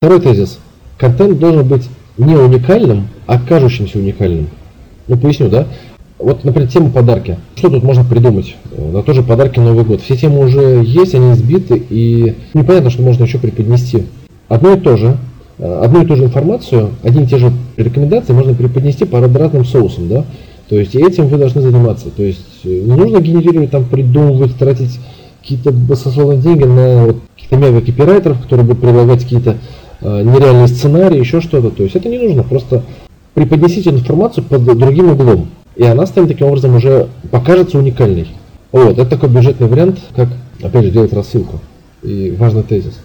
Второй тезис. Контент должен быть не уникальным, а кажущимся уникальным. Ну, поясню, да? Вот, например, тема подарки. Что тут можно придумать? На тоже подарки Новый год. Все темы уже есть, они сбиты, и непонятно, что можно еще преподнести. Одно и то же, э, одну и ту же информацию, одни и те же рекомендации можно преподнести по разным соусам, да? То есть этим вы должны заниматься. То есть э, не нужно генерировать, там, придумывать, тратить какие-то баснословные деньги на вот, каких-то мега-копирайтеров, которые будут предлагать какие-то э, нереальные сценарии, еще что-то. То есть это не нужно, просто преподнесите информацию под другим углом и она станет таким образом уже покажется уникальной. Вот, это такой бюджетный вариант, как, опять же, делать рассылку. И важный тезис.